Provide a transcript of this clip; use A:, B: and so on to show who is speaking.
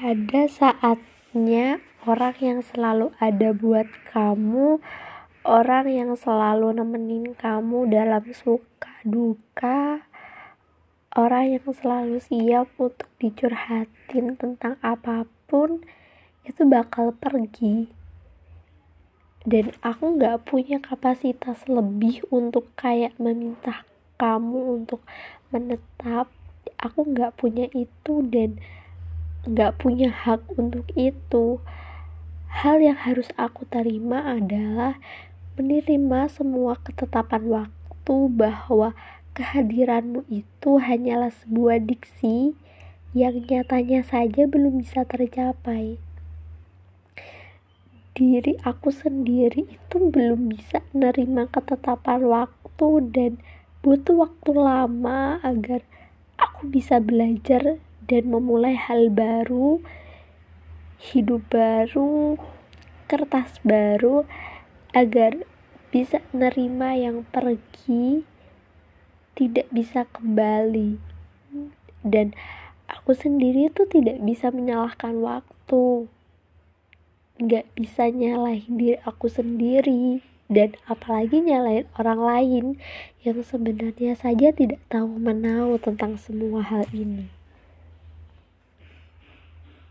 A: ada saatnya orang yang selalu ada buat kamu, orang yang selalu nemenin kamu dalam suka duka, orang yang selalu siap untuk dicurhatin tentang apa pun, itu bakal pergi. Dan aku gak punya kapasitas lebih untuk kayak meminta kamu untuk menetap. Aku gak punya itu dan gak punya hak untuk itu. Hal yang harus aku terima adalah menerima semua ketetapan waktu bahwa kehadiranmu itu hanyalah sebuah diksi yang nyatanya saja belum bisa tercapai. Diri aku sendiri itu belum bisa menerima ketetapan waktu dan butuh waktu lama agar aku bisa belajar dan memulai hal baru, hidup baru, kertas baru, agar bisa menerima yang pergi, tidak bisa kembali. Dan aku sendiri itu tidak bisa menyalahkan waktu, gak bisa nyalahin diri aku sendiri, dan apalagi nyalahin orang lain yang sebenarnya saja tidak tahu menau tentang semua hal ini.